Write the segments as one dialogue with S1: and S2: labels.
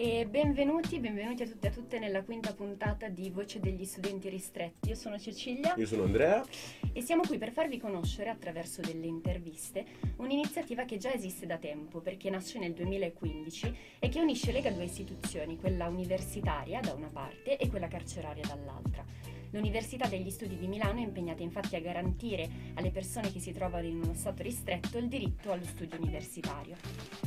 S1: E benvenuti, benvenuti a tutti e a tutte nella quinta puntata di Voce degli Studenti Ristretti. Io sono Cecilia.
S2: Io sono Andrea.
S1: E siamo qui per farvi conoscere, attraverso delle interviste, un'iniziativa che già esiste da tempo, perché nasce nel 2015 e che unisce le due istituzioni, quella universitaria da una parte e quella carceraria dall'altra. L'Università degli Studi di Milano è impegnata infatti a garantire alle persone che si trovano in uno stato ristretto il diritto allo studio universitario.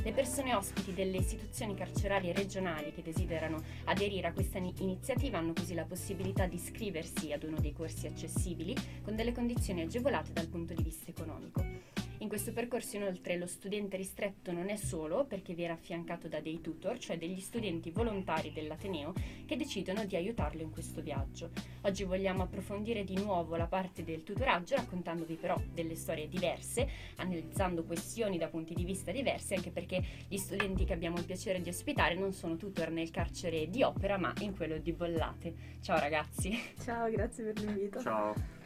S1: Le persone ospiti delle istituzioni carcerarie regionali che desiderano aderire a questa iniziativa hanno così la possibilità di iscriversi ad uno dei corsi accessibili con delle condizioni agevolate dal punto di vista economico. In questo percorso inoltre lo studente ristretto non è solo perché viene affiancato da dei tutor, cioè degli studenti volontari dell'Ateneo che decidono di aiutarlo in questo viaggio. Oggi vogliamo approfondire di nuovo la parte del tutoraggio raccontandovi però delle storie diverse, analizzando questioni da punti di vista diversi, anche perché gli studenti che abbiamo il piacere di ospitare non sono tutor nel carcere di Opera ma in quello di Bollate. Ciao ragazzi.
S3: Ciao, grazie per l'invito.
S2: Ciao.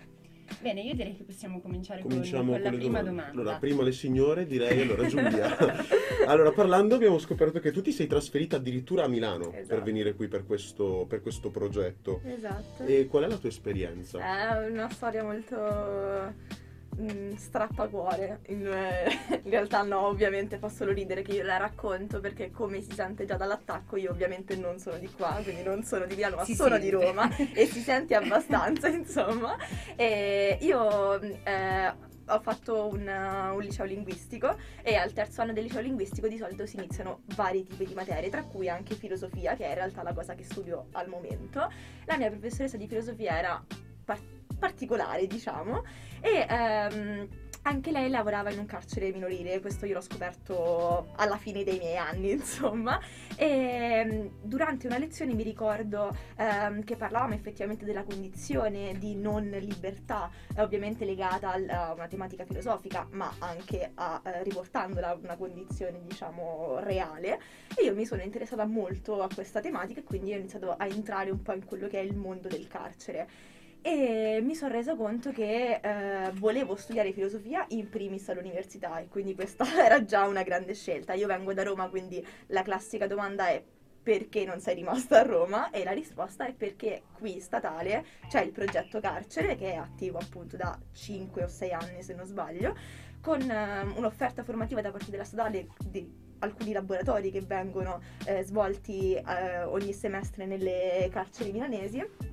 S1: Bene, io direi che possiamo cominciare Cominciamo con, con, la prima domanda.
S2: Allora, prima le signore, direi, allora Giulia. allora, parlando abbiamo scoperto che tu ti sei trasferita addirittura a Milano esatto. per venire qui per questo, per questo progetto.
S3: Esatto.
S2: E qual è la tua esperienza?
S3: È una storia molto mh, mm, strappacuore. In, eh, in, realtà no, ovviamente fa solo ridere che io la racconto perché come si sente già dall'attacco io ovviamente non sono di qua, quindi non sono di Milano, ma si sono sente. di Roma e si sente abbastanza, insomma. E io eh, ho fatto un, un, liceo linguistico e al terzo anno del liceo linguistico di solito si iniziano vari tipi di materie, tra cui anche filosofia, che è in realtà la cosa che studio al momento. La mia professoressa di filosofia era part- particolare, diciamo, e ehm, anche lei lavorava in un carcere minorile, questo io l'ho scoperto alla fine dei miei anni, insomma. E ehm, durante una lezione mi ricordo ehm, che parlavamo effettivamente della condizione di non libertà, ovviamente legata a una tematica filosofica, ma anche a, eh, riportandola a una condizione, diciamo, reale. E io mi sono interessata molto a questa tematica e quindi ho iniziato a entrare un po' in quello che è il mondo del carcere e mi sono resa conto che eh, volevo studiare filosofia in primis all'università e quindi questa era già una grande scelta. Io vengo da Roma, quindi la classica domanda è perché non sei rimasta a Roma? E la risposta è perché qui statale c'è il progetto carcere che è attivo appunto da 5 o 6 anni se non sbaglio, con eh, un'offerta formativa da parte della statale di alcuni laboratori che vengono eh, svolti eh, ogni semestre nelle carceri milanesi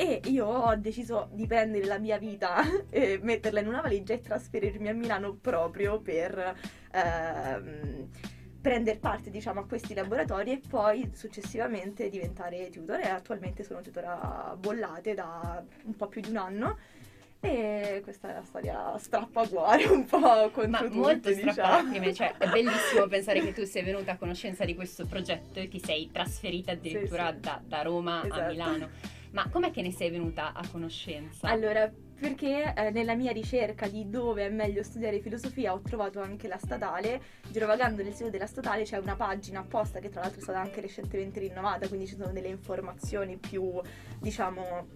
S3: e io ho deciso di prendere la mia vita e metterla in una valigia e trasferirmi a Milano proprio per ehm, prendere parte diciamo, a questi laboratori e poi successivamente diventare tutor e attualmente sono tutora bollate da un po' più di un anno e questa è la storia strappaguare un po' contro
S1: Ma
S3: tutti,
S1: molto diciamo. cioè è bellissimo pensare che tu sei venuta a conoscenza di questo progetto e ti sei trasferita addirittura sì, sì. Da, da, Roma esatto. a Milano. Ma com'è che ne sei venuta a conoscenza?
S3: Allora, perché eh, nella mia ricerca di dove è meglio studiare filosofia ho trovato anche la statale. Girovagando nel sito della statale c'è una pagina apposta che tra l'altro è stata anche recentemente rinnovata, quindi ci sono delle informazioni più, diciamo,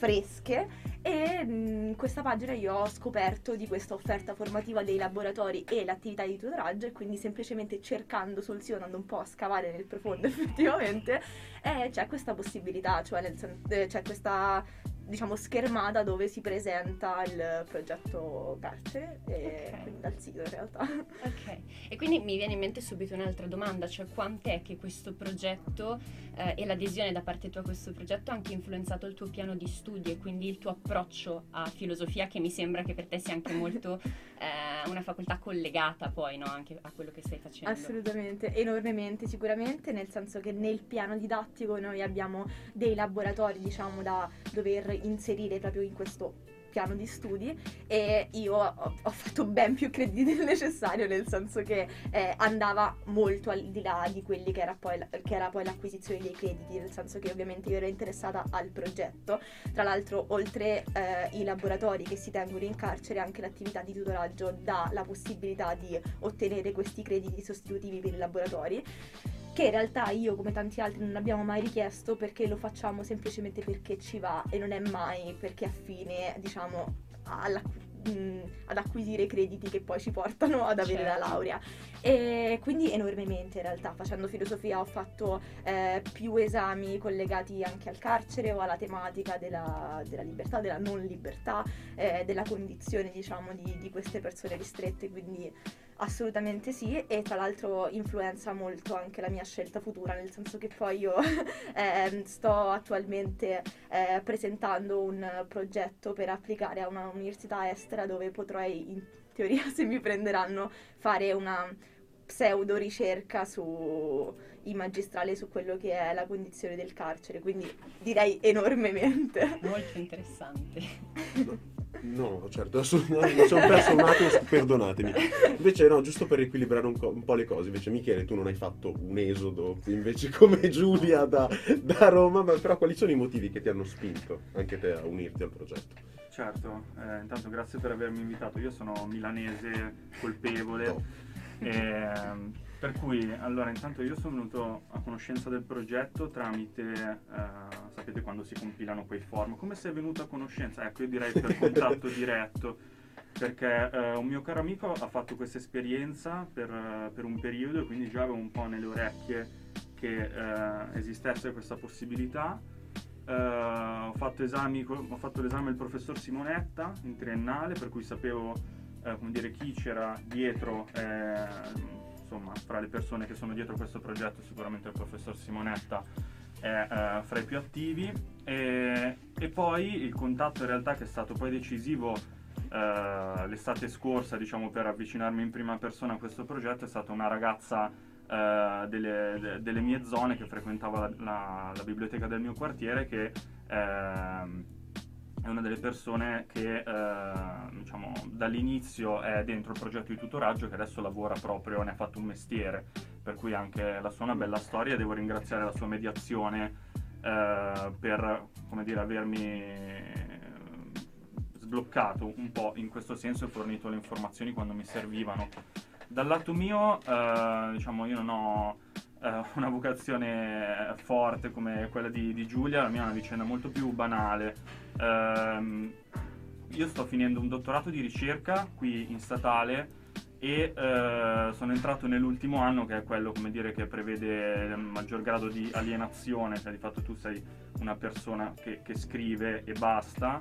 S3: fresche e in questa pagina io ho scoperto di questa offerta formativa dei laboratori e l'attività di tutoraggio e quindi semplicemente cercando sul sito, andando un po' a scavare nel profondo effettivamente, eh, c'è questa possibilità, cioè nel, eh, c'è questa diciamo schermata dove si presenta il progetto carcere e okay. quindi dal sito in realtà.
S1: Ok, e quindi mi viene in mente subito un'altra domanda, cioè quant'è che questo progetto eh, e l'adesione da parte tua a questo progetto ha anche influenzato il tuo piano di studi e quindi il tuo approccio a filosofia che mi sembra che per te sia anche molto eh, una facoltà collegata poi no? anche a quello che stai facendo.
S3: Assolutamente, enormemente sicuramente, nel senso che nel piano didattico noi abbiamo dei laboratori diciamo da dover inserire proprio in questo piano di studi e io ho, ho, fatto ben più crediti del necessario, nel senso che eh, andava molto al di là di quelli che era, poi, che era poi l'acquisizione dei crediti, nel senso che ovviamente io ero interessata al progetto. Tra l'altro, oltre eh, i laboratori che si tengono in carcere, anche l'attività di tutoraggio dà la possibilità di ottenere questi crediti sostitutivi per i laboratori che in realtà io come tanti altri non abbiamo mai richiesto perché lo facciamo semplicemente perché ci va e non è mai perché affine diciamo alla, mh, ad acquisire crediti che poi ci portano ad avere
S1: Certo.
S3: la laurea. E quindi enormemente in realtà, facendo filosofia ho fatto eh, più esami collegati anche al carcere o alla tematica della, della libertà, della non libertà, eh, della condizione diciamo di, di queste persone ristrette, quindi assolutamente sì e tra l'altro influenza molto anche la mia scelta futura, nel senso che poi io ehm, sto attualmente eh, presentando un progetto per applicare a una università estera dove potrei in teoria se mi prenderanno fare una pseudo ricerca su in magistrale su quello che è la condizione del carcere, quindi direi enormemente.
S1: Molto interessante.
S2: No, certo, no, mi sono perso un attimo, perdonatemi. Invece no, giusto per riequilibrare un, co- un po' le cose, invece Michele tu non hai fatto un esodo invece come Giulia da, da Roma, ma però quali sono i motivi che ti hanno spinto anche te a unirti al progetto?
S4: Certo, eh, intanto grazie per avermi invitato. Io sono milanese colpevole.
S2: Top.
S4: Ehm, per cui, allora, intanto io sono venuto a conoscenza del progetto tramite, eh, sapete quando si compilano quei form, come sei venuto a conoscenza? Ecco, io direi per contatto diretto, perché eh, un mio caro amico ha fatto questa esperienza per, eh, per un periodo e quindi già avevo un po' nelle orecchie che eh, esistesse questa possibilità. Eh, ho, fatto esami, ho fatto l'esame del professor Simonetta in triennale, per cui sapevo eh, come dire, chi c'era dietro, insomma, fra le persone che sono dietro questo progetto, sicuramente il professor Simonetta è eh, fra i più attivi. E, e poi il contatto in realtà che è stato poi decisivo eh, l'estate scorsa, diciamo, per avvicinarmi in prima persona a questo progetto è stata una ragazza eh, delle, de- delle mie zone che frequentava la, la- la biblioteca del mio quartiere che ehm, è una delle persone che eh, diciamo, dall'inizio è dentro il progetto di tutoraggio che adesso lavora proprio, ne ha fatto un mestiere, per cui anche la sua è una bella storia devo ringraziare la sua mediazione eh, per dire, avermi sbloccato un po' in questo senso e fornito le informazioni quando mi servivano. Dal lato mio, eh, diciamo, io non ho eh, una vocazione forte come quella di, di Giulia, la mia è una vicenda molto più banale. Ehm, io sto finendo un dottorato di ricerca qui in statale e eh, sono entrato nell'ultimo anno che è quello dire che prevede il maggior grado di alienazione, cioè di fatto tu sei una persona che, che scrive e basta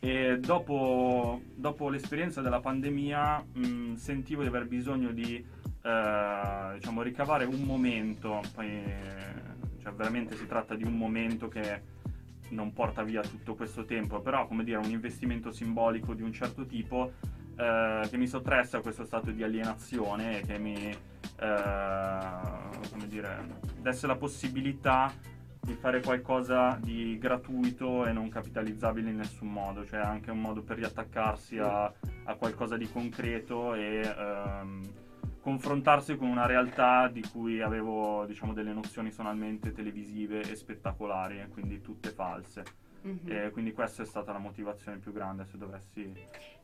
S4: e dopo, dopo l'esperienza della pandemia mh, sentivo di aver bisogno di eh, diciamo, ricavare un momento, poi eh, cioè, veramente si tratta di un momento che non porta via tutto questo tempo, però come dire un investimento simbolico di un certo tipo eh, che mi sottraesse a questo stato di alienazione e che mi eh, come dire, desse la possibilità di fare qualcosa di gratuito e non capitalizzabile in nessun modo, cioè anche un modo per riattaccarsi a, a qualcosa di concreto e ehm, confrontarsi con una realtà di cui avevo diciamo delle nozioni sonalmente televisive e spettacolari, quindi tutte false.
S1: Mhm.
S4: E quindi questa è stata la motivazione più grande se dovessi...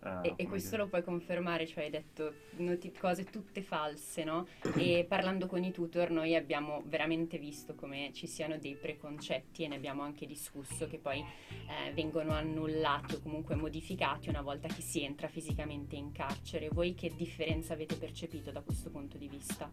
S4: eh,
S1: E, e questo
S4: dire.
S1: lo puoi confermare, cioè hai detto noti- cose tutte false, no? E parlando con i tutor noi abbiamo veramente visto come ci siano dei preconcetti e ne abbiamo anche discusso che poi eh, vengono annullati o comunque modificati una volta che si entra fisicamente in carcere. Voi che differenza avete percepito da questo punto di vista?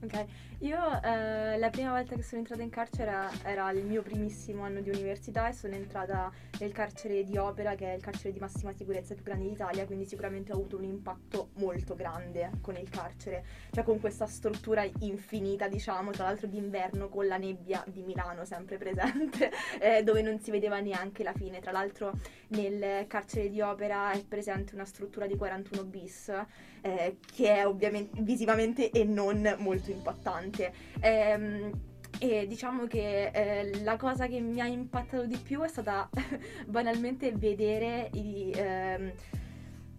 S3: Ok, io eh, la prima volta che sono entrata in carcere era, il mio primissimo anno di università e sono entrata nel carcere di Opera, che è il carcere di massima sicurezza più grande d'Italia, quindi sicuramente ho avuto un impatto molto grande con il carcere, cioè con questa struttura infinita, diciamo, tra l'altro d'inverno con la nebbia di Milano sempre presente, eh, dove non si vedeva neanche la fine. Tra l'altro nel carcere di Opera è presente una struttura di 41 bis, eh, che è ovviamente visivamente e non molto impattante. Ehm, e diciamo che eh, la cosa che mi ha impattato di più è stata banalmente vedere i, ehm,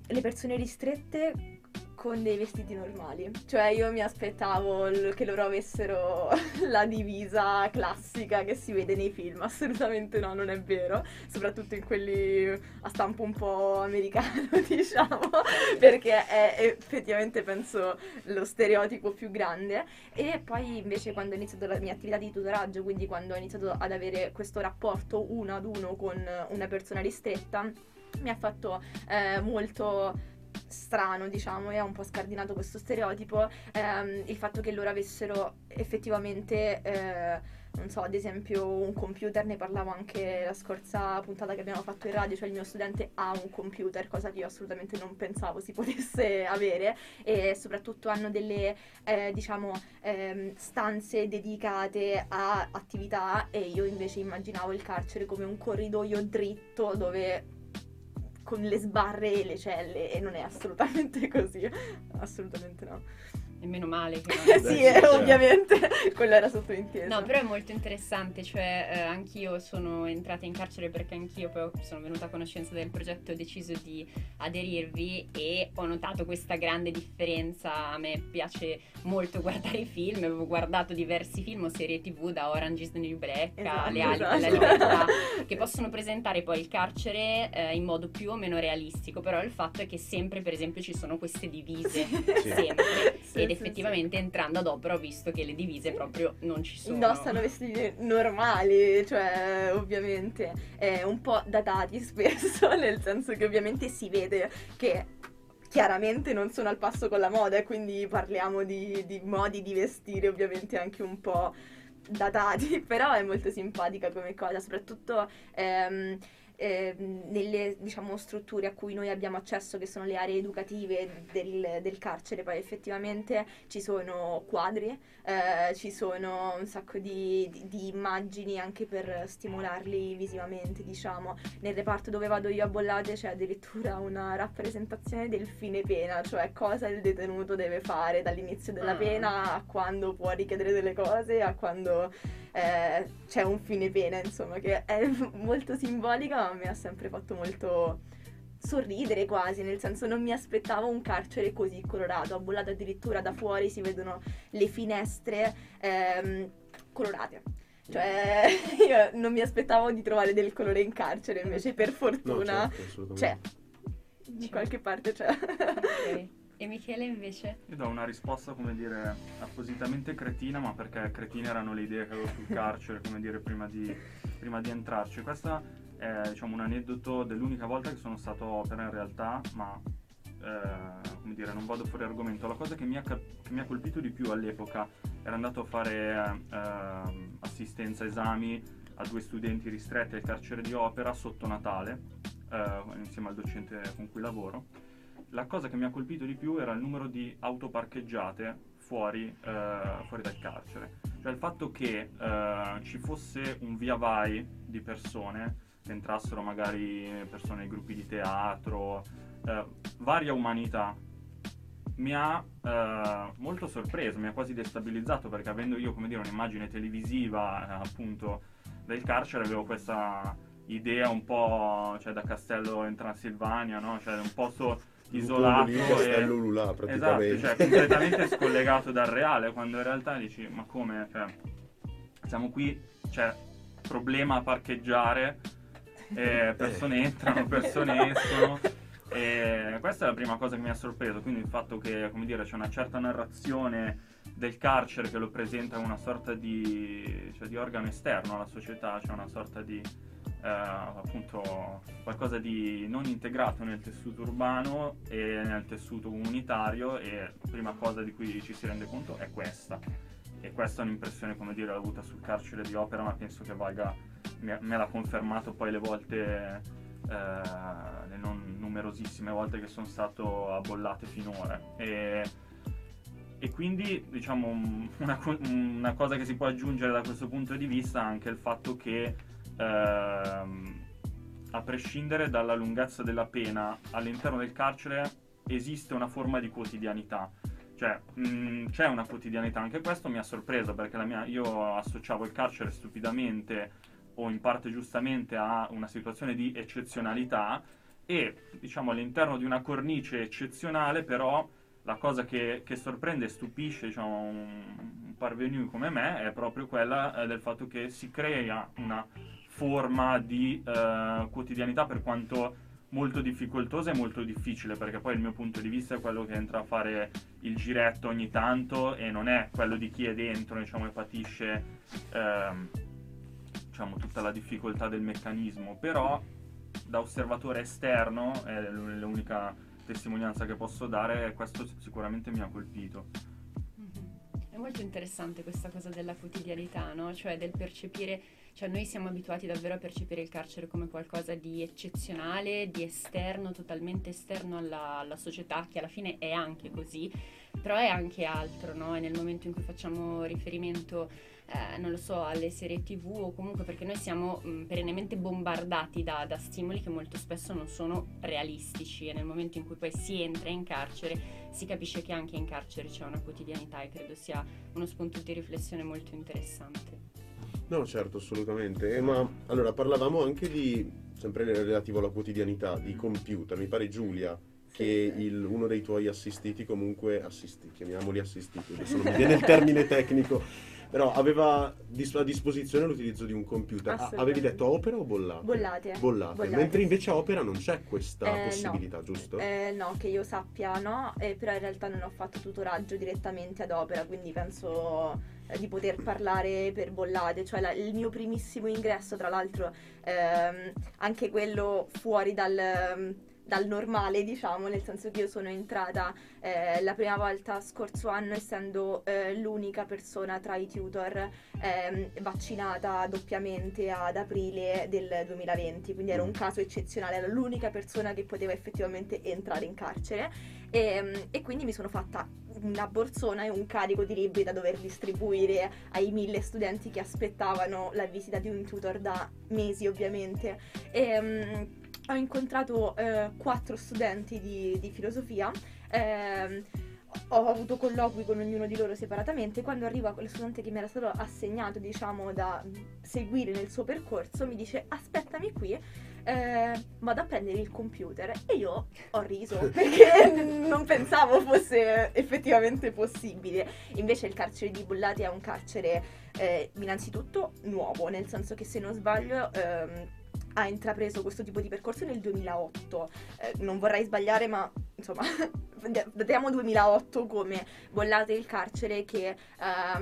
S3: le persone ristrette con dei vestiti normali. Cioè io mi aspettavo che loro avessero la divisa classica che si vede nei film, assolutamente no, non è vero, soprattutto in quelli a stampo un po' americano, diciamo, perché è effettivamente penso lo stereotipo più grande. E poi invece quando ho iniziato la mia attività di tutoraggio, quindi quando ho iniziato ad avere questo rapporto uno ad uno con una persona ristretta, mi ha fatto eh, molto strano, diciamo, e ha un po' scardinato questo stereotipo, ehm, il fatto che loro avessero effettivamente, eh, non so, ad esempio un computer, ne parlavo anche la scorsa puntata che abbiamo fatto in radio, cioè il mio studente ha un computer, cosa che io assolutamente non pensavo si potesse avere, e soprattutto hanno delle, eh, diciamo, ehm, stanze dedicate a attività e io invece immaginavo il carcere come un corridoio dritto dove con le sbarre e le celle e non è assolutamente così, assolutamente no.
S1: E meno male che
S3: non Sì, eh, ovviamente, quello era sottointeso.
S1: No, però è molto interessante, cioè eh, anch'io sono entrata in carcere perché anch'io poi sono venuta a conoscenza del progetto e ho deciso di aderirvi e ho notato questa grande differenza. A me piace molto guardare i film, avevo guardato diversi film o serie tv da Orange is the New Black esatto, Le ali esatto. della libertà, che possono presentare poi il carcere eh, in modo più o meno realistico, però il fatto è che sempre per esempio ci sono queste divise, sì. sempre. Sì, ed effettivamente entrando ad opera ho visto che le divise proprio non ci sono.
S3: Indossano vestiti normali, cioè ovviamente eh, un po' datati spesso, nel senso che ovviamente si vede che chiaramente non sono al passo con la moda e quindi parliamo di, di modi di vestire ovviamente anche un po' datati, però è molto simpatica come cosa, soprattutto... Ehm, eh, nelle diciamo, strutture a cui noi abbiamo accesso, che sono le aree educative del, del carcere, poi effettivamente ci sono quadri, eh, ci sono un sacco di, di, di, immagini anche per stimolarli visivamente, diciamo. Nel reparto dove vado io a Bollate c'è addirittura una rappresentazione del fine pena, cioè cosa il detenuto deve fare dall'inizio della ah. pena a quando può richiedere delle cose, a quando eh, c'è un fine pena, insomma, che è molto simbolica, ma mi ha sempre fatto molto sorridere quasi, nel senso non mi aspettavo un carcere così colorato, a Bollato addirittura da fuori si vedono le finestre ehm, colorate. Cioè, io non mi aspettavo di trovare del colore in carcere, invece per fortuna no, certo, c'è. Di qualche parte c'è.
S1: Okay. E Michele invece?
S4: Io do una risposta, come dire, appositamente cretina, ma perché cretine erano le idee che avevo sul carcere, come dire, prima di, prima di entrarci. Questo è, diciamo, un aneddoto dell'unica volta che sono stato opera in realtà, ma, eh, come dire, non vado fuori argomento. La cosa che mi ha, che mi ha colpito di più all'epoca era andato a fare eh, assistenza, esami a due studenti ristretti al carcere di opera sotto Natale, eh, insieme al docente con cui lavoro la cosa che mi ha colpito di più era il numero di auto parcheggiate fuori, eh, fuori dal carcere. Cioè il fatto che eh, ci fosse un via vai di persone, entrassero magari persone nei gruppi di teatro, eh, varia umanità, mi ha eh, molto sorpreso, mi ha quasi destabilizzato perché avendo io, come dire, un'immagine televisiva eh, appunto del carcere avevo questa idea un po' cioè, da castello in Transilvania, no? Cioè un posto isolato
S2: e Lululà, praticamente.
S4: Esatto, cioè completamente scollegato dal reale, quando in realtà dici "Ma come, cioè, siamo qui, c'è problema a parcheggiare, eh, persone entrano, persone escono". E questa è la prima cosa che mi ha sorpreso, quindi il fatto che, come dire, c'è una certa narrazione del carcere che lo presenta come una sorta di, cioè, di organo esterno alla società, cioè una sorta di eh, appunto qualcosa di non integrato nel tessuto urbano e nel tessuto comunitario e la prima cosa di cui ci si rende conto è questa. E questa è un'impressione come dire avuta sul carcere di opera ma penso che valga me, me l'ha confermato poi le volte eh, le non numerosissime volte che sono stato a bollate finora. E, e quindi diciamo una, una cosa che si può aggiungere da questo punto di vista è anche il fatto che ehm, a prescindere dalla lunghezza della pena, all'interno del carcere esiste una forma di quotidianità. Cioè, mh, mm, c'è una quotidianità, anche questo mi ha sorpreso perché mia, io associavo il carcere stupidamente o in parte giustamente a una situazione di eccezionalità e diciamo all'interno di una cornice eccezionale però la cosa che, che sorprende e stupisce diciamo, un, un parvenu come me è proprio quella eh, del fatto che si crea una forma di eh, quotidianità per quanto molto difficoltosa e molto difficile perché poi il mio punto di vista è quello che entra a fare il giretto ogni tanto e non è quello di chi è dentro diciamo, e patisce ehm, diciamo, tutta la difficoltà del meccanismo però da osservatore esterno, è l'unica testimonianza che posso dare, e questo sicuramente mi ha colpito.
S1: Mhm. È molto interessante questa cosa della quotidianità, no? Cioè del percepire, cioè noi siamo abituati davvero a percepire il carcere come qualcosa di eccezionale, di esterno, totalmente esterno alla, alla società, che alla fine è anche così, però è anche altro, no? E nel momento in cui facciamo riferimento eh, non lo so, alle serie tv o comunque perché noi siamo mh, perennemente bombardati da, da, stimoli che molto spesso non sono realistici e nel momento in cui poi si entra in carcere si capisce che anche in carcere c'è una quotidianità e credo sia uno spunto di riflessione molto interessante.
S2: No, certo, assolutamente. Eh, ma allora parlavamo anche di, sempre relativo alla quotidianità, di computer, mi pare Giulia che il, uno dei tuoi assistiti comunque, assisti, chiamiamoli assistiti, adesso non mi viene il termine tecnico, però aveva a disposizione l'utilizzo di un computer. Ah, avevi detto opera o bollate?
S3: Bollate.
S2: Bollate. bollate. Mentre invece a opera non c'è questa eh, possibilità,
S3: no.
S2: giusto?
S3: Eh, no, che io sappia no, eh, però in realtà non ho fatto tutoraggio direttamente ad opera, quindi penso di poter parlare per bollate, cioè la, il mio primissimo ingresso, tra l'altro ehm, anche quello fuori dal dal normale, diciamo, nel senso che io sono entrata eh, la prima volta scorso anno essendo eh, l'unica persona tra i tutor eh, vaccinata doppiamente ad aprile del 2020, quindi era un mm. caso eccezionale, era l'unica persona che poteva effettivamente entrare in carcere e, ehm, e quindi mi sono fatta una borsona e un carico di libri da dover distribuire ai mille studenti che aspettavano la visita di un tutor da mesi ovviamente. E, um, ho incontrato eh, quattro studenti di, di filosofia. Eh, ho avuto colloqui con ognuno di loro separatamente. Quando arriva quello studente che mi era stato assegnato, diciamo, da seguire nel suo percorso, mi dice: Aspettami qui, eh, vado a prendere il computer. E io ho riso perché non pensavo fosse effettivamente possibile. Invece, il carcere di Bollati è un carcere, eh, innanzitutto, nuovo, nel senso che se non sbaglio. Ehm, ha intrapreso questo tipo di percorso nel 2008. Eh, non vorrei sbagliare, ma insomma, vediamo 2008 come bollate il carcere che eh,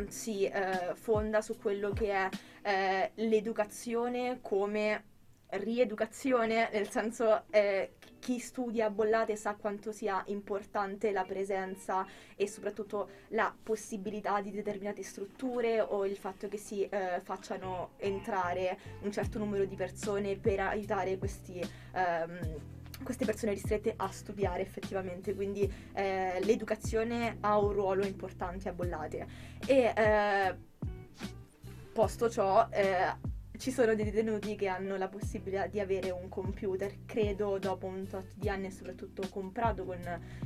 S3: si fonda su quello che è eh, l'educazione come rieducazione, nel senso eh, chi studia bollate sa quanto sia importante la presenza e soprattutto la possibilità di determinate strutture o il fatto che si eh, facciano entrare un certo numero di persone per aiutare questi... Ehm, queste persone ristrette a studiare effettivamente, quindi eh, l'educazione ha un ruolo importante a Bollate. E eh, posto ciò, eh, ci sono dei detenuti che hanno la possibilità di avere un computer, credo dopo un tot di anni e soprattutto comprato con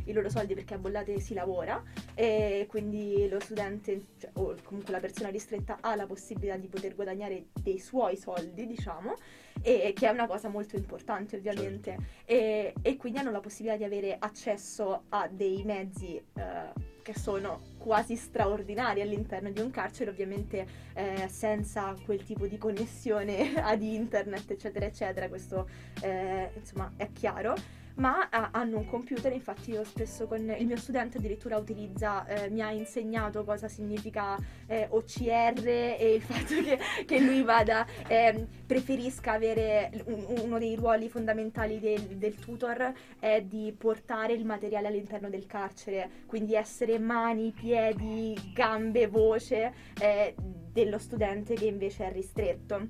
S3: i loro soldi perché a Bollate si lavora e quindi lo studente cioè, o comunque la persona ristretta ha la possibilità di poter guadagnare dei suoi soldi, diciamo, e che è una cosa molto importante ovviamente certo. e, e, quindi hanno la possibilità di avere accesso a dei mezzi eh, che sono quasi straordinari all'interno di un carcere, ovviamente eh, senza quel tipo di connessione ad internet, eccetera, eccetera, questo eh, insomma è chiaro ma ah, hanno un computer, infatti io spesso con il mio studente addirittura utilizza, eh, mi ha insegnato cosa significa eh, OCR e il fatto che, che lui vada, eh, preferisca avere un, uno dei ruoli fondamentali del, del, tutor è di portare il materiale all'interno del carcere, quindi essere mani, piedi, gambe, voce eh, dello studente che invece è ristretto.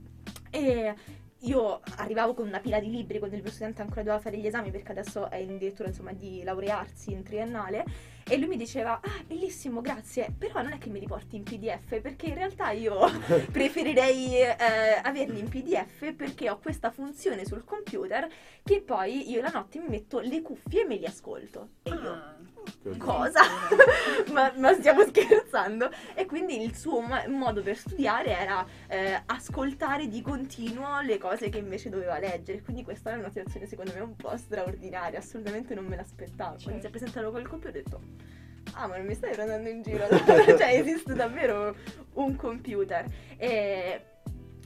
S3: E io arrivavo con una pila di libri quando il mio studente ancora doveva fare gli esami perché adesso è addirittura insomma di laurearsi in triennale e lui mi diceva ah bellissimo grazie però non è che mi riporti in pdf perché in realtà io preferirei eh, averli in pdf perché ho questa funzione sul computer che poi io la notte mi metto le cuffie e me li ascolto e io ah cosa? ma, ma, stiamo scherzando? E quindi il suo ma- modo per studiare era eh, ascoltare di continuo le cose che invece doveva leggere. Quindi questa è una situazione secondo me un po' straordinaria, assolutamente non me l'aspettavo. Certo. Quando si è presentato col computer ho detto... Ah, ma non mi stai prendendo in giro? cioè, esiste davvero un computer. E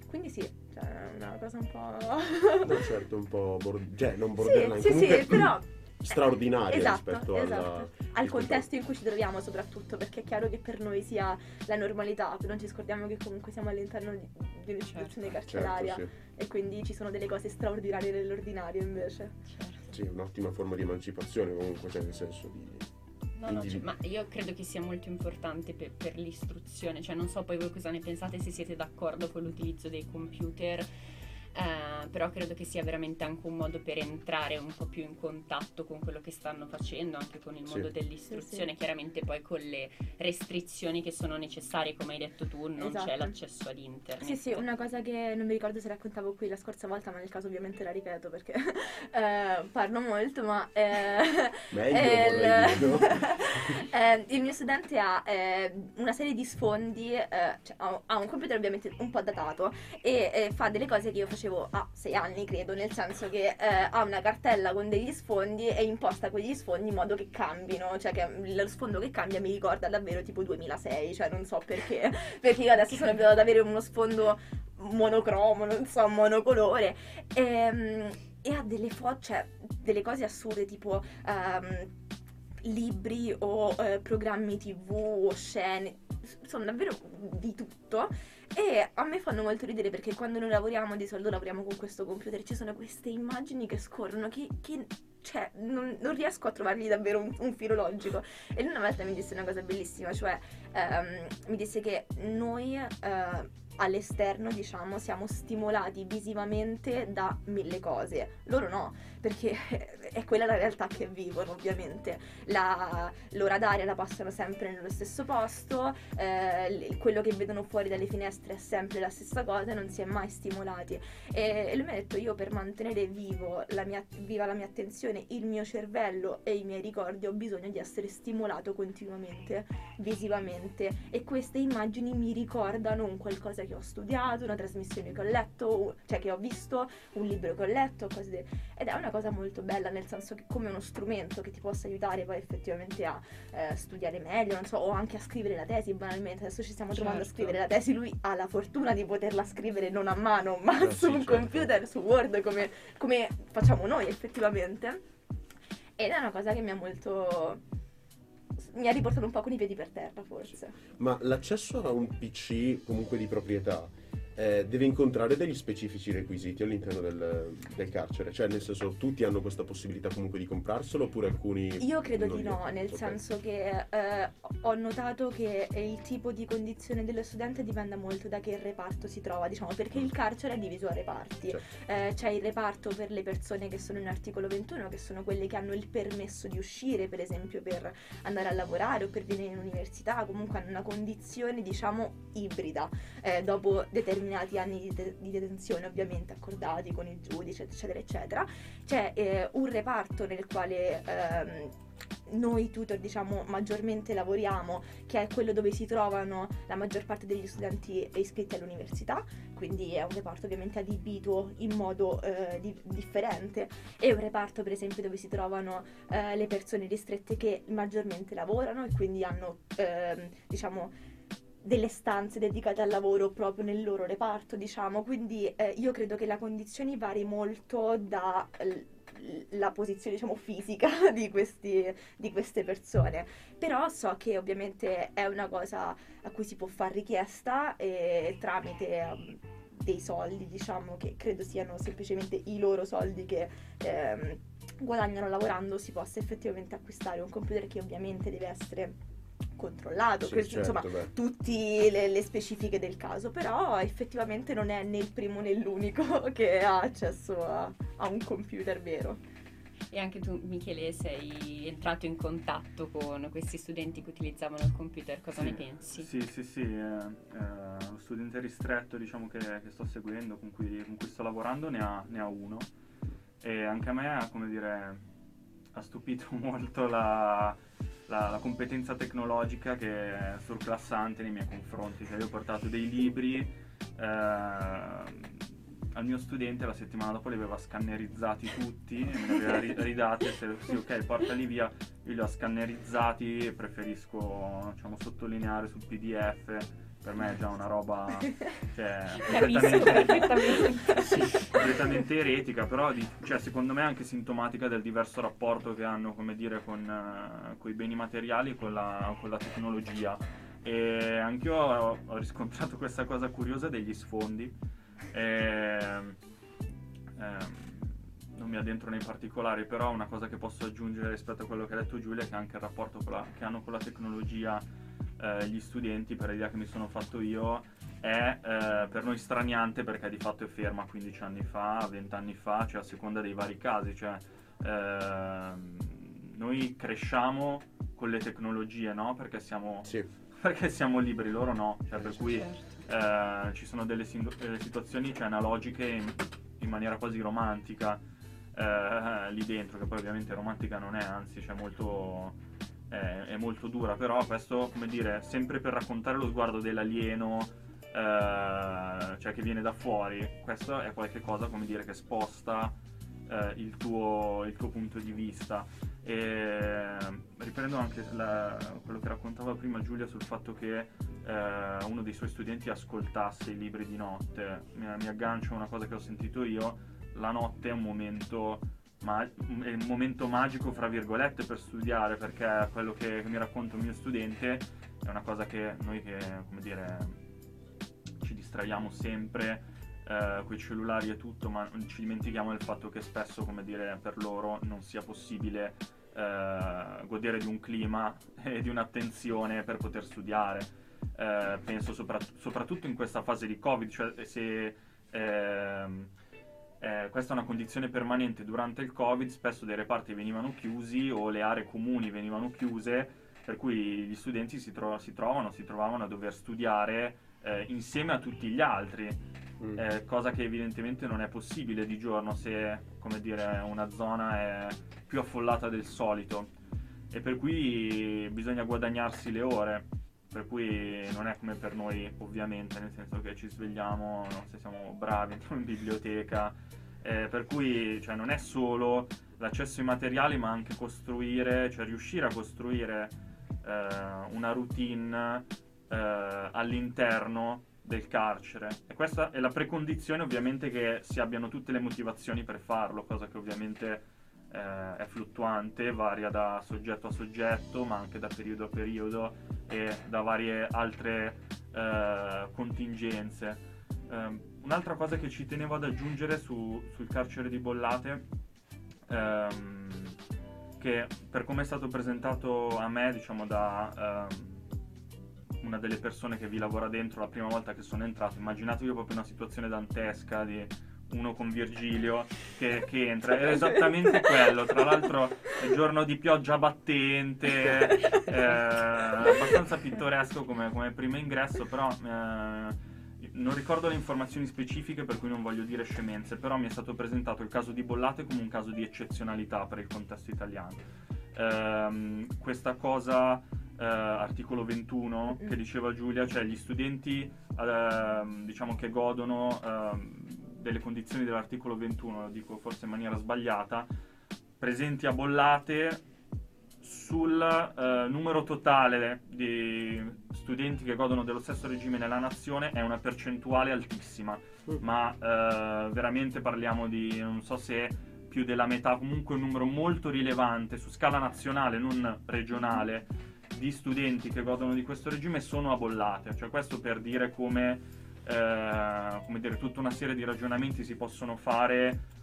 S3: quindi sì, cioè, è una cosa un po'.
S2: no, certo, un po'. Bord- cioè, non borderline.
S3: Sì, sì, sì, però
S2: straordinaria esatto, rispetto esatto. Alla,
S3: al contesto in cui ci troviamo soprattutto perché è chiaro che per noi sia la normalità non ci scordiamo che comunque siamo all'interno di, di un'istituzione
S1: Certo.
S3: carceraria
S2: Certo,
S3: e quindi ci sono delle cose straordinarie nell'ordinario invece.
S1: Certo.
S2: sì. Sì, un'ottima forma di emancipazione comunque, cioè nel senso di...
S1: No, no, cioè, ma io credo che sia molto importante per, per l'istruzione, cioè non so poi voi cosa ne pensate, se siete d'accordo con l'utilizzo dei computer, eh, però credo che sia veramente anche un modo per entrare un po' più in contatto con quello che stanno facendo, anche con il
S2: Sì.
S1: mondo dell'istruzione,
S3: Sì, sì.
S1: chiaramente poi con le restrizioni che sono necessarie, come hai detto tu, non c'è
S3: Esatto.
S1: l'accesso ad internet.
S3: Sì, sì, una cosa che non mi ricordo se raccontavo qui la scorsa volta, ma nel caso ovviamente la ripeto perché eh, parlo molto, ma... eh,
S2: Meglio,
S3: eh, il-
S2: dire, no?
S3: eh, il mio studente ha eh, una serie di sfondi, eh, cioè, ha, ha un computer ovviamente un po' datato e eh, fa delle cose che io facevo a sei anni, credo, nel senso che eh, ha una cartella con degli sfondi e imposta quegli sfondi in modo che cambino, cioè che lo sfondo che cambia mi ricorda davvero tipo 2006, cioè non so perché, perché io adesso sono abituata ad avere uno sfondo monocromo, non so, monocolore. Ehm, E, ha delle foto, cioè delle cose assurde tipo ehm, libri o eh, programmi tv o scene, sono davvero di tutto. E a me fanno molto ridere perché quando noi lavoriamo, di solito lavoriamo con questo computer, ci sono queste immagini che scorrono che, che- cioè, non, non riesco a trovargli davvero un, un filo logico. E lui una volta mi disse una cosa bellissima, cioè ehm, mi disse che noi eh, all'esterno, diciamo, siamo stimolati visivamente da mille cose. Loro no, perché è quella la realtà che vivono, ovviamente. La, l'ora d'aria la passano sempre nello stesso posto, eh, quello che vedono fuori dalle finestre è sempre la stessa cosa non si è mai stimolati. E, e lui mi ha detto: Io per mantenere vivo la mia, viva la mia attenzione, il mio cervello e i miei ricordi, ho bisogno di essere stimolato continuamente visivamente. E queste immagini mi ricordano un qualcosa che ho studiato, una trasmissione che ho letto, cioè che ho visto, un libro che ho letto, cose del- ed è una cosa molto bella, nel senso che come uno strumento che ti possa aiutare poi effettivamente a eh, studiare meglio, non so, o anche a scrivere la tesi banalmente. Adesso ci stiamo trovando a
S1: Certo.
S3: scrivere la tesi, lui ha la fortuna di poterla scrivere non a mano, ma
S2: Eh,
S3: su
S2: sì,
S3: un
S2: certo.
S3: computer, su Word, come, come facciamo noi effettivamente. Ed è una cosa che mi ha molto... mi ha riportato un po' con i piedi per terra, forse.
S2: Ma l'accesso a un PC comunque di proprietà eh, deve incontrare degli specifici requisiti all'interno del, del carcere? Cioè, nel senso, tutti hanno questa possibilità comunque di comprarselo oppure alcuni...
S3: Io credo di no, nel
S2: ok.
S3: senso che eh, ho notato che il tipo di condizione dello studente dipende molto da che reparto si trova, diciamo, perché il carcere è diviso a reparti.
S2: Certo.
S3: Eh, c'è il reparto per le persone che sono in articolo 21, che sono quelle che hanno il permesso di uscire, per esempio, per andare a lavorare o per venire in università, comunque hanno una condizione, diciamo, ibrida, eh, dopo determinati anni di, de- di detenzione, ovviamente accordati con il giudice, eccetera, eccetera. C'è eh, un reparto nel quale ehm, noi tutor diciamo maggiormente lavoriamo che è quello dove si trovano la maggior parte degli studenti iscritti all'università quindi è un reparto ovviamente adibito in modo eh, di- differente e un reparto per esempio dove si trovano eh, le persone ristrette che maggiormente lavorano e quindi hanno ehm, diciamo delle stanze dedicate al lavoro proprio nel loro reparto, diciamo, quindi eh, io credo che la condizione vari molto da l- posizione diciamo fisica di, questi, di queste persone. Però so che ovviamente è una cosa a cui si può fare richiesta e tramite um, dei soldi diciamo che credo siano semplicemente i loro soldi che ehm, guadagnano lavorando si possa effettivamente acquistare un computer che ovviamente deve essere controllato
S2: Sì,
S3: questo,
S2: certo,
S3: insomma
S2: beh.
S3: tutte le, le specifiche del caso, però effettivamente non è né il primo né l'unico che ha accesso a, a un computer vero.
S1: E anche tu, Michele, sei entrato in contatto con questi studenti che utilizzavano il computer, cosa
S4: Sì,
S1: ne pensi?
S4: Sì, sì, sì, eh, eh, lo studente ristretto diciamo, che, che sto seguendo, con cui, con cui sto lavorando, ne ha, ne ha uno. E anche a me, come dire, ha stupito molto la, la- la competenza tecnologica che è surclassante nei miei confronti. Cioè, io ho portato dei libri eh, al mio studente la settimana dopo li aveva scannerizzati tutti me li aveva ri- ridati se sì ok portali via io li ho scannerizzati e preferisco diciamo, sottolineare sul pdf per me è già una roba cioè, completamente, sì, completamente eretica però di- cioè, secondo me è anche sintomatica del diverso rapporto che hanno come dire con, eh, con i beni materiali e con la, con la tecnologia E anch'io ho, ho riscontrato questa cosa curiosa degli sfondi. E, ehm, non mi addentro nei particolari, però una cosa che posso aggiungere rispetto a quello che ha detto Giulia è che anche il rapporto la- che hanno con la tecnologia eh, gli studenti, per l'idea che mi sono fatto io, è eh, per noi straniante perché di fatto è ferma 15 anni fa, 20 anni fa, cioè a seconda dei vari casi. Cioè, ehm, noi cresciamo con le tecnologie, no? Perché siamo,
S2: Sì,
S4: perché siamo liberi, loro no. Cioè, per cui
S1: Certo.
S4: eh, ci sono delle sing- delle situazioni cioè, analogiche in, in maniera quasi romantica eh, lì dentro, che poi ovviamente romantica non è, anzi c'è molto, è, è molto dura, però questo, come dire, sempre per raccontare lo sguardo dell'alieno, eh, cioè che viene da fuori, questo è qualcosa, come dire, che sposta eh, il, tuo, il tuo punto di vista. E riprendo anche la- quello che raccontava prima Giulia sul fatto che eh, uno dei suoi studenti ascoltasse i libri di notte. Mi, mi aggancio a una cosa che ho sentito io, la notte è un momento, ma- un momento magico, fra virgolette, per studiare, perché quello che mi racconta un mio studente è una cosa che noi che, come dire, ci distraiamo sempre eh, con i cellulari e tutto, ma non ci dimentichiamo del fatto che spesso, come dire, per loro non sia possibile eh, godere di un clima e di un'attenzione per poter studiare. Eh, penso sopra- soprattutto in questa fase di Covid, cioè se ehm, eh, questa è una condizione permanente durante il Covid, spesso dei reparti venivano chiusi o le aree comuni venivano chiuse, per cui gli studenti si, tro- si trovano, si trovavano a dover studiare eh, insieme a tutti gli altri.
S2: Mm.
S4: Eh, cosa che evidentemente non è possibile di giorno se come dire, una zona è più affollata del solito e per cui bisogna guadagnarsi le ore per cui non è come per noi ovviamente nel senso che ci svegliamo no, se siamo bravi entriamo in biblioteca. Eh, per cui cioè, non è solo l'accesso ai materiali ma anche costruire cioè riuscire a costruire eh, una routine eh, all'interno del carcere. E questa è la precondizione ovviamente che si abbiano tutte le motivazioni per farlo, cosa che ovviamente eh, è fluttuante, varia da soggetto a soggetto, ma anche da periodo a periodo e da varie altre eh, contingenze. Ehm, un'altra cosa che ci tenevo ad aggiungere su- sul carcere di Bollate, ehm, che per come è stato presentato a me, diciamo da... ehm, una delle persone che vi lavora dentro la prima volta che sono entrato, immaginatevi proprio una situazione dantesca di uno con Virgilio che, che entra, era esattamente quello, tra l'altro è giorno di pioggia battente, eh, abbastanza pittoresco come, come primo ingresso, però eh, non ricordo le informazioni specifiche per cui non voglio dire scemenze, però mi è stato presentato il caso di Bollate come un caso di eccezionalità per il contesto italiano. Ehm, questa cosa eh, articolo 21 che diceva Giulia, cioè gli studenti ehm, diciamo che godono ehm, delle condizioni dell'articolo 21, lo dico forse in maniera sbagliata, presenti a bollate sul eh, numero totale di studenti che godono dello stesso regime nella nazione è una percentuale altissima,
S2: Mm.
S4: ma eh, veramente parliamo di non so se più della metà, comunque un numero molto rilevante su scala nazionale, non regionale, di studenti che godono di questo regime sono a bollate. Cioè questo per dire come, eh, come dire, tutta una serie di ragionamenti si possono fare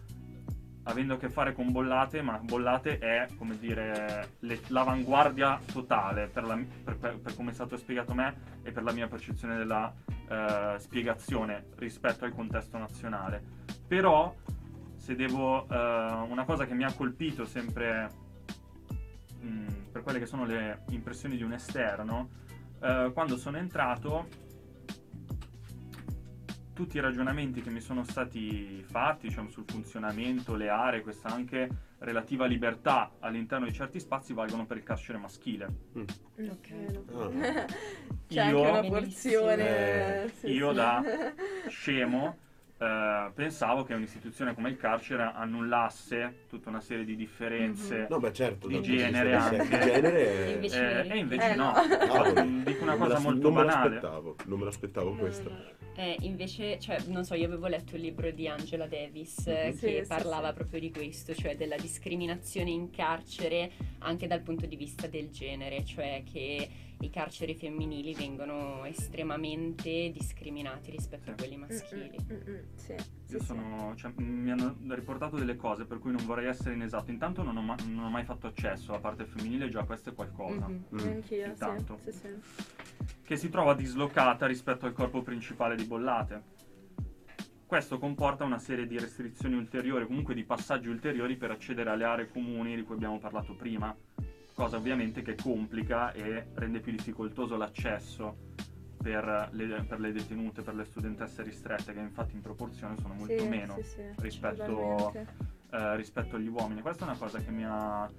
S4: avendo a che fare con bollate, ma bollate è come dire le- l'avanguardia totale per, la- per- per- per come è stato spiegato a me e per la mia percezione della eh, spiegazione rispetto al contesto nazionale. Però se devo eh, una cosa che mi ha colpito sempre mh, per quelle che sono le impressioni di un esterno, eh, quando sono entrato tutti i ragionamenti che mi sono stati fatti diciamo, sul funzionamento, le aree, questa anche relativa libertà all'interno di certi spazi valgono per il carcere maschile.
S1: Ok.
S2: Ah.
S3: C'è
S4: Io-
S3: anche una porzione.
S2: Eh,
S3: sì,
S4: io
S3: sì.
S4: da scemo eh, pensavo che un'istituzione come il carcere annullasse tutta una serie di differenze.
S2: No, beh, certo.
S4: Di genere anche.
S2: genere è-
S1: Invece-
S4: Eh, e invece
S3: Eh,
S4: no,
S3: no.
S2: Cavoli,
S4: dico una
S2: non me
S4: cosa
S2: la-
S4: molto
S2: non me
S4: banale.
S2: l'aspettavo, non me l'aspettavo
S3: No,
S2: questa.
S3: no, no.
S1: Eh, invece, cioè, non so, io avevo letto il libro di Angela Davis eh,
S2: Mhm.
S3: Sì,
S1: che
S3: sì,
S1: parlava
S3: sì.
S1: proprio di questo, cioè della discriminazione in carcere anche dal punto di vista del genere, cioè che i carceri femminili vengono estremamente discriminati rispetto a quelli maschili.
S3: Mm, mm, mm, mm, sì, sì,
S4: Io
S3: sì.
S4: sono, cioè, mi hanno riportato delle cose per cui non vorrei essere inesatto. Intanto non ho, ma- non ho mai fatto accesso alla parte femminile, già questo è qualcosa.
S1: Mhm.
S2: Mm.
S3: Anch'io,
S4: Intanto.
S3: sì, sì, sì.
S4: Che si trova dislocata rispetto al corpo principale di Bollate. Questo comporta una serie di restrizioni ulteriori, comunque di passaggi ulteriori per accedere alle aree comuni di cui abbiamo parlato prima, cosa ovviamente che complica e rende più difficoltoso l'accesso per le, per le detenute, per le studentesse ristrette, che infatti in proporzione sono molto
S3: Sì,
S4: meno
S3: sì, sì,
S4: rispetto, eh, rispetto agli uomini. Questa è una cosa che mi ha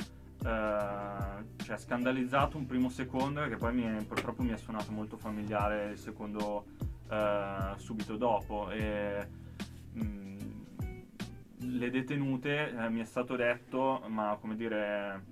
S4: eh, cioè, scandalizzato un primo secondo e che poi mi è- purtroppo mi è suonato molto familiare il secondo eh, subito dopo. E, mm, le detenute, eh, mi è stato detto, ma come dire,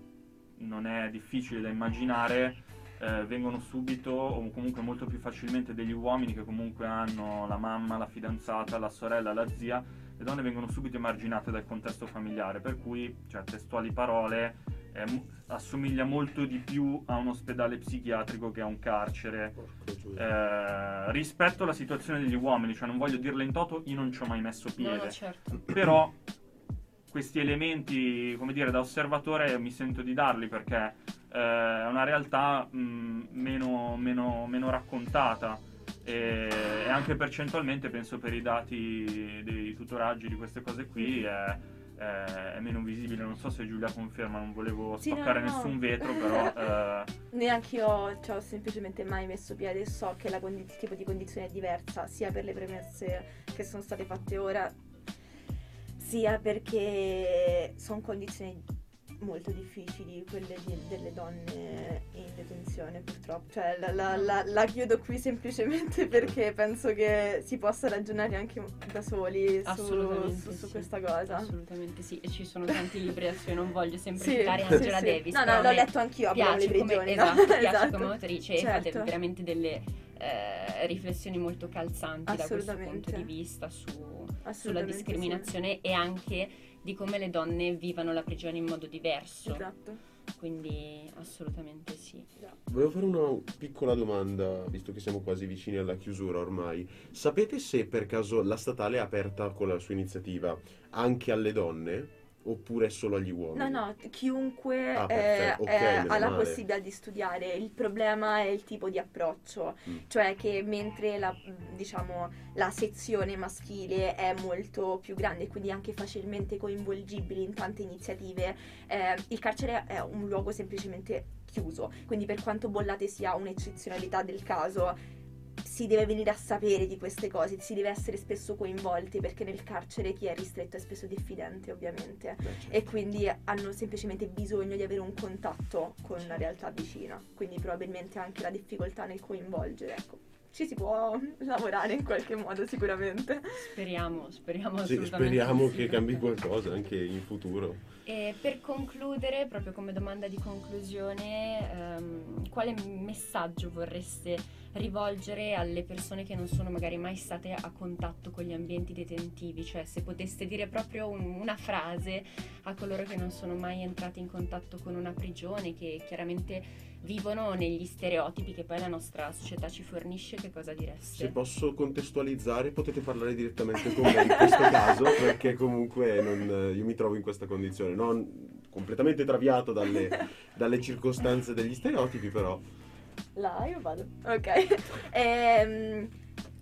S4: non è difficile da immaginare, eh, vengono subito o comunque molto più facilmente degli uomini che comunque hanno la mamma, la fidanzata, la sorella, la zia, le donne vengono subito emarginate dal contesto familiare, per cui, cioè, testuali parole, eh, assomiglia molto di più a un ospedale psichiatrico che a un carcere. Eh, rispetto alla situazione degli uomini, cioè non voglio dirle in toto, io non ci ho mai messo
S1: No,
S4: piede
S1: no, certo.
S4: però questi elementi, come dire, da osservatore mi sento di darli perché eh, è una realtà mh, meno, meno- meno raccontata e, e anche percentualmente penso per i dati dei tutoraggi di queste cose qui è, è- è meno visibile. Non so se Giulia conferma, non volevo
S3: Sì,
S4: spaccare
S3: no, no.
S4: nessun vetro, però eh,
S3: Neanche io ci ho semplicemente mai messo piede, so che la condi- il tipo di condizione è diversa, sia per le premesse che sono state fatte ora, sia perché sono condizioni molto difficili quelle di- delle donne in detenzione purtroppo. Cioè la, la- la- la chiudo qui semplicemente perché penso che si possa ragionare anche da soli su, su- su
S1: sì.
S3: questa cosa.
S1: Assolutamente sì, e ci sono tanti libri, adesso io non voglio
S3: Sì,
S1: semplificare
S3: sì,
S1: Angela
S3: sì.
S1: Davis.
S3: No, no,
S1: a
S3: l'ho letto anch'io, abbiamo le
S1: piace come,
S3: prigioni, no?
S1: esatto, piace
S3: Esatto.
S1: come autrice e fate
S3: Certo.
S1: veramente delle eh, riflessioni molto calzanti da questo punto di vista su- sulla discriminazione e anche di come le donne vivono la prigione in modo
S3: sì.
S1: diverso.
S3: Esatto.
S1: Quindi assolutamente sì.
S2: Volevo fare una piccola domanda, visto che siamo quasi vicini alla chiusura ormai. Sapete se per caso la statale è aperta con la sua iniziativa anche alle donne oppure solo agli uomini?
S3: No, no, chiunque
S2: Ah,
S3: eh,
S2: perfetto, ok,
S3: eh, ha la possibilità di studiare. Il problema è il tipo di approccio,
S2: Mm.
S3: cioè che mentre la, diciamo, la sezione maschile è molto più grande e quindi anche facilmente coinvolgibile in tante iniziative, eh, il carcere è un luogo semplicemente chiuso. Quindi per quanto Bollate sia un'eccezionalità del caso, si deve venire a sapere di queste cose, si deve essere spesso coinvolti perché nel carcere chi è ristretto è spesso diffidente ovviamente
S2: Beh, certo.
S3: e quindi hanno semplicemente bisogno di avere un contatto con una realtà vicina, quindi probabilmente anche la difficoltà nel coinvolgere, ecco. Ci si può lavorare in qualche modo sicuramente.
S1: Speriamo, speriamo
S2: Sì,
S1: assolutamente
S2: speriamo
S1: sì.
S2: che cambi qualcosa anche in futuro.
S1: E per concludere, proprio come domanda di conclusione, ehm, quale messaggio vorreste rivolgere alle persone che non sono magari mai state a contatto con gli ambienti detentivi? Cioè, se poteste dire proprio un- una frase a coloro che non sono mai entrati in contatto con una prigione, che chiaramente vivono negli stereotipi che poi la nostra società ci fornisce, che cosa
S2: Se
S1: direste?
S2: posso contestualizzare, potete parlare direttamente con me in questo caso, perché comunque non- io mi trovo in questa condizione, non completamente traviato dalle, dalle circostanze degli stereotipi, però
S3: Là, io vado. Ok. Ehm,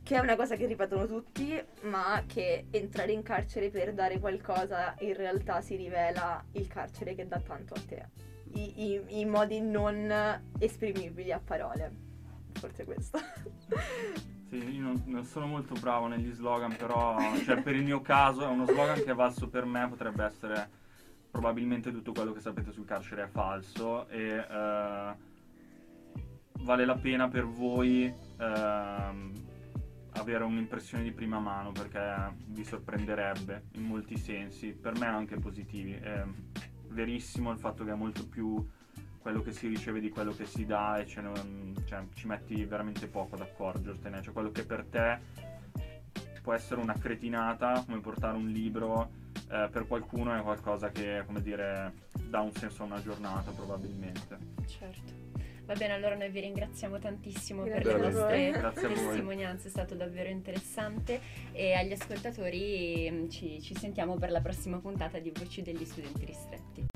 S3: che è una cosa che ripetono tutti, ma che entrare in carcere per dare qualcosa in realtà si rivela il carcere che dà tanto a te. I, i- modi non esprimibili a parole. Forse questo.
S4: Sì, io non, non sono molto bravo negli slogan, però cioè, per il mio caso è uno slogan che è valso per me, potrebbe essere probabilmente tutto quello che sapete sul carcere è falso e eh, vale la pena per voi ehm, avere un'impressione di prima mano perché vi sorprenderebbe in molti sensi, per me anche positivi. È verissimo il fatto che è molto più quello che si riceve di quello che si dà e ce ne- cioè, ci metti veramente poco ad accorgertene. Cioè quello che per te può essere una cretinata, come portare un libro eh, per qualcuno è qualcosa che, come dire, dà un senso a una giornata probabilmente.
S1: Certo. Va bene, allora noi vi ringraziamo tantissimo per
S3: Grazie
S1: le
S2: a voi.
S1: vostre testimonianze, è stato davvero interessante e agli ascoltatori mm, ci, ci sentiamo per la prossima puntata di Voci degli Studenti Ristretti.